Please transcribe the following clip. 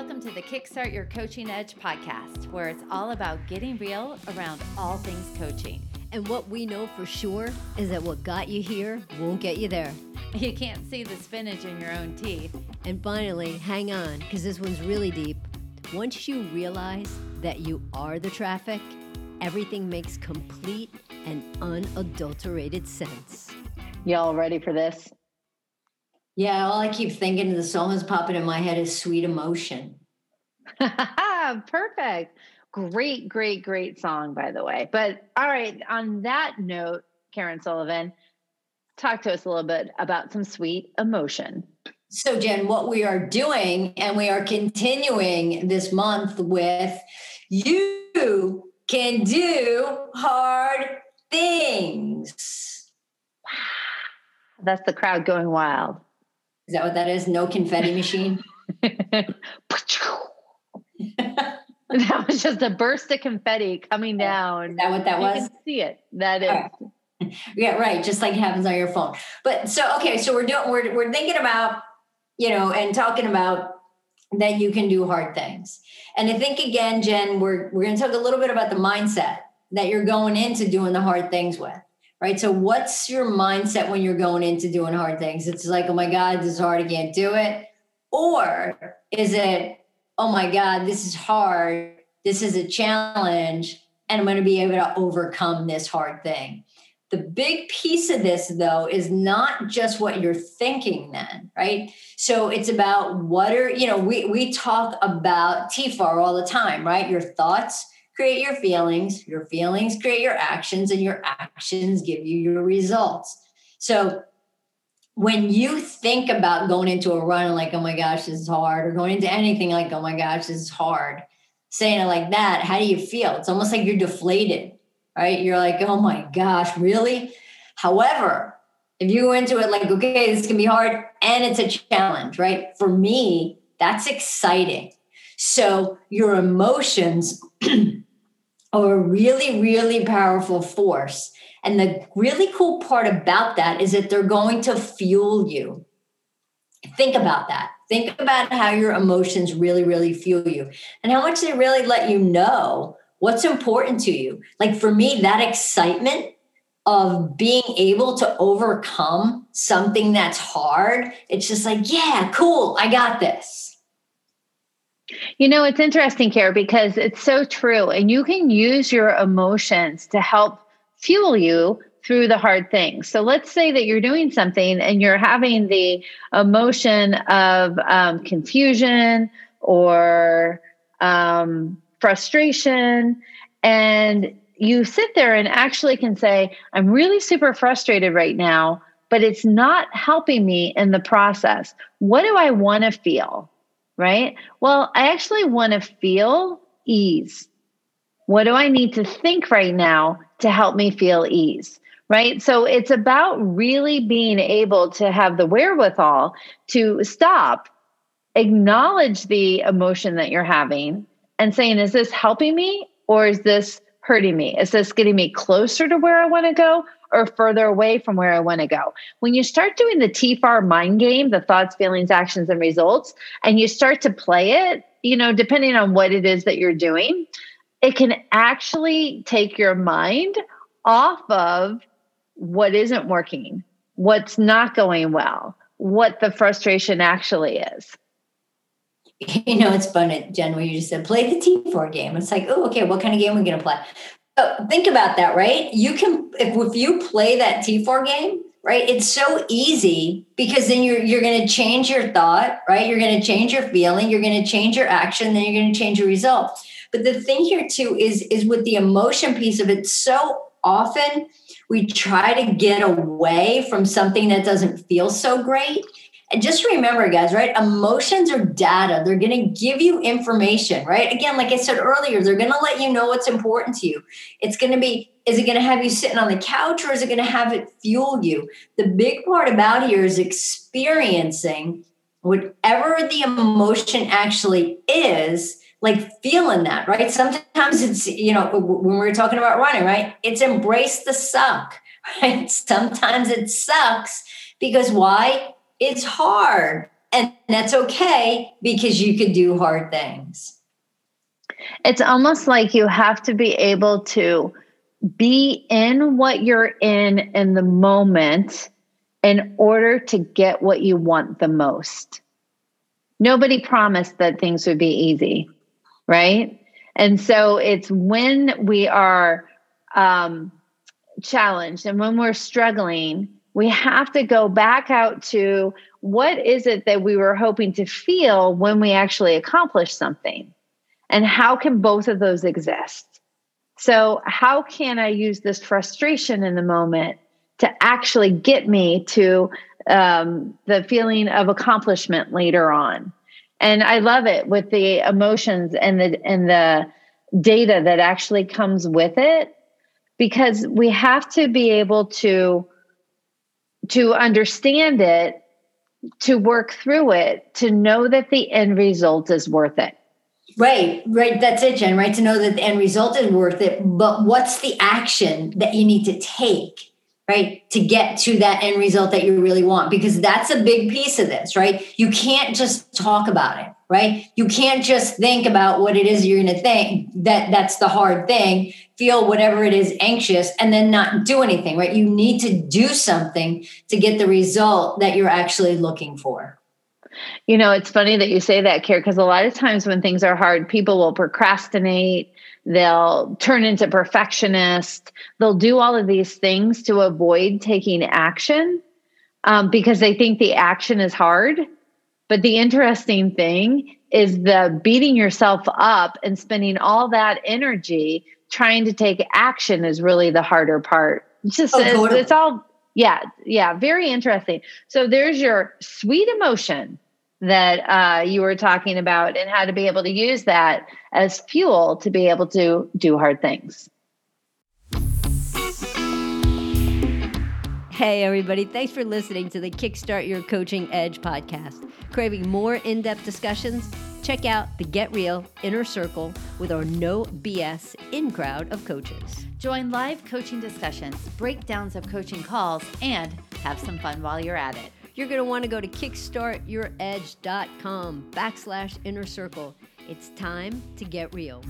Welcome to the Kickstart Your Coaching Edge podcast, where it's all about getting real around all things coaching. And what we know for sure is that what got you here won't get you there. You can't see the spinach in your own teeth. And finally, hang on, because this one's really deep. Once you realize that you are the traffic, everything makes complete and unadulterated sense. Y'all ready for this? Yeah, all I keep thinking of the song is popping in my head is Sweet Emotion. Perfect. Great, great, great song, by the way. But all right, on that note, Karen Sullivan, talk to us a little bit about some sweet emotion. So, Jen, what we are doing, and we are continuing this month with you can do hard things. Wow. That's the crowd going wild. Is that what that is? No confetti machine? that was just a burst of confetti coming oh, down. Is that what that was? You can see it. That is. Right. Oh. Yeah, right. Just like it happens on your phone. But so okay, so we're doing we're we're thinking about, you know, and talking about that you can do hard things. And I think again, Jen, we're we're gonna talk a little bit about the mindset that you're going into doing the hard things with right? So, what's your mindset when you're going into doing hard things? It's like, oh my God, this is hard, I can't do it. Or is it, oh my God, this is hard, this is a challenge, and I'm going to be able to overcome this hard thing? The big piece of this, though, is not just what you're thinking, then, right? So it's about what are, you know, we, we talk about TFAR all the time, right? Your thoughts, create your feelings, your feelings create your actions, and your actions give you your results. So when you think about going into a run like, oh my gosh, this is hard, or going into anything like, oh my gosh, this is hard, saying it like that, how do you feel? It's almost like you're deflated, right? You're like, oh my gosh, really? However, if you go into it like, okay, this can be hard and it's a challenge, right? For me, that's exciting. So your emotions are a really, really powerful force. And the really cool part about that is that they're going to fuel you. Think about that. Think about how your emotions really, really fuel you and how much they really let you know what's important to you. Like for me, that excitement of being able to overcome something that's hard, it's just like, yeah, cool, I got this. You know, it's interesting, Kara, because it's so true. And you can use your emotions to help fuel you through the hard things. So let's say that you're doing something and you're having the emotion of um, confusion or um, frustration. And you sit there and actually can say, I'm really super frustrated right now, but it's not helping me in the process. What do I want to feel? right? Well, I actually want to feel ease. What do I need to think right now to help me feel ease? Right. So it's about really being able to have the wherewithal to stop, acknowledge the emotion that you're having, and saying, is this helping me or is this hurting me? Is this getting me closer to where I want to go or further away from where I want to go. When you start doing the TFAR mind game, the thoughts, feelings, actions, and results, and you start to play it, you know, depending on what it is that you're doing, it can actually take your mind off of what isn't working, what's not going well, what the frustration actually is. You know, it's fun, Jen, when you just said play the TFAR game. It's like, oh, okay, what kind of game are we going to play? Oh, think about that, right? You can if, if you play that TFAR game, right? It's so easy because then you're you're going to change your thought, right? You're going to change your feeling, you're going to change your action, then you're going to change your result. But the thing here too is is with the emotion piece of it. So often we try to get away from something that doesn't feel so great and just remember, guys, right? Emotions are data. They're going to give you information, right? Again, like I said earlier, they're going to let you know what's important to you. It's going to be, is it going to have you sitting on the couch or is it going to have it fuel you? The big part about here is experiencing whatever the emotion actually is, like feeling that, right? Sometimes it's, you know, when we're talking about running, right? It's embrace the suck, right? Sometimes it sucks because why? it's hard And that's okay because you can do hard things. It's almost like you have to be able to be in what you're in in the moment in order to get what you want the most. Nobody promised that things would be easy, right? And so it's when we are um, challenged and when we're struggling, we have to go back out to what is it that we were hoping to feel when we actually accomplish something? And how can both of those exist? So, how can I use this frustration in the moment to actually get me to um, the feeling of accomplishment later on? And I love it with the emotions and the and the data that actually comes with it because we have to be able to to understand it to work through it to know that the end result is worth it. Right right. That's it jen right? To know that the end result is worth it but what's the action that you need to take right to get to that end result that you really want because that's a big piece of this right? You can't just talk about it right? You can't just think about what it is you're going to think that that's the hard thing feel whatever it is anxious and then not do anything right? You need to do something to get the result that you're actually looking for. You know it's funny that you say that care because a lot of times when things are hard people will procrastinate they'll turn into perfectionist they'll do all of these things to avoid taking action um, because they think the action is hard but the interesting thing is the beating yourself up and spending all that energy trying to take action is really the harder part. It's just oh, it's, it's all yeah, yeah, very interesting. So there's your sweet emotion that uh, you were talking about and how to be able to use that as fuel to be able to do hard things. Hey, everybody. Thanks for listening to the Kickstart Your Coaching Edge podcast. Craving more in depth discussions? Check out the Get Real Inner Circle with our no BS in crowd of coaches. Join live coaching discussions, breakdowns of coaching calls, and have some fun while you're at it. You're going to want to go to kickstartyouredge.com backslash inner circle. It's time to get real.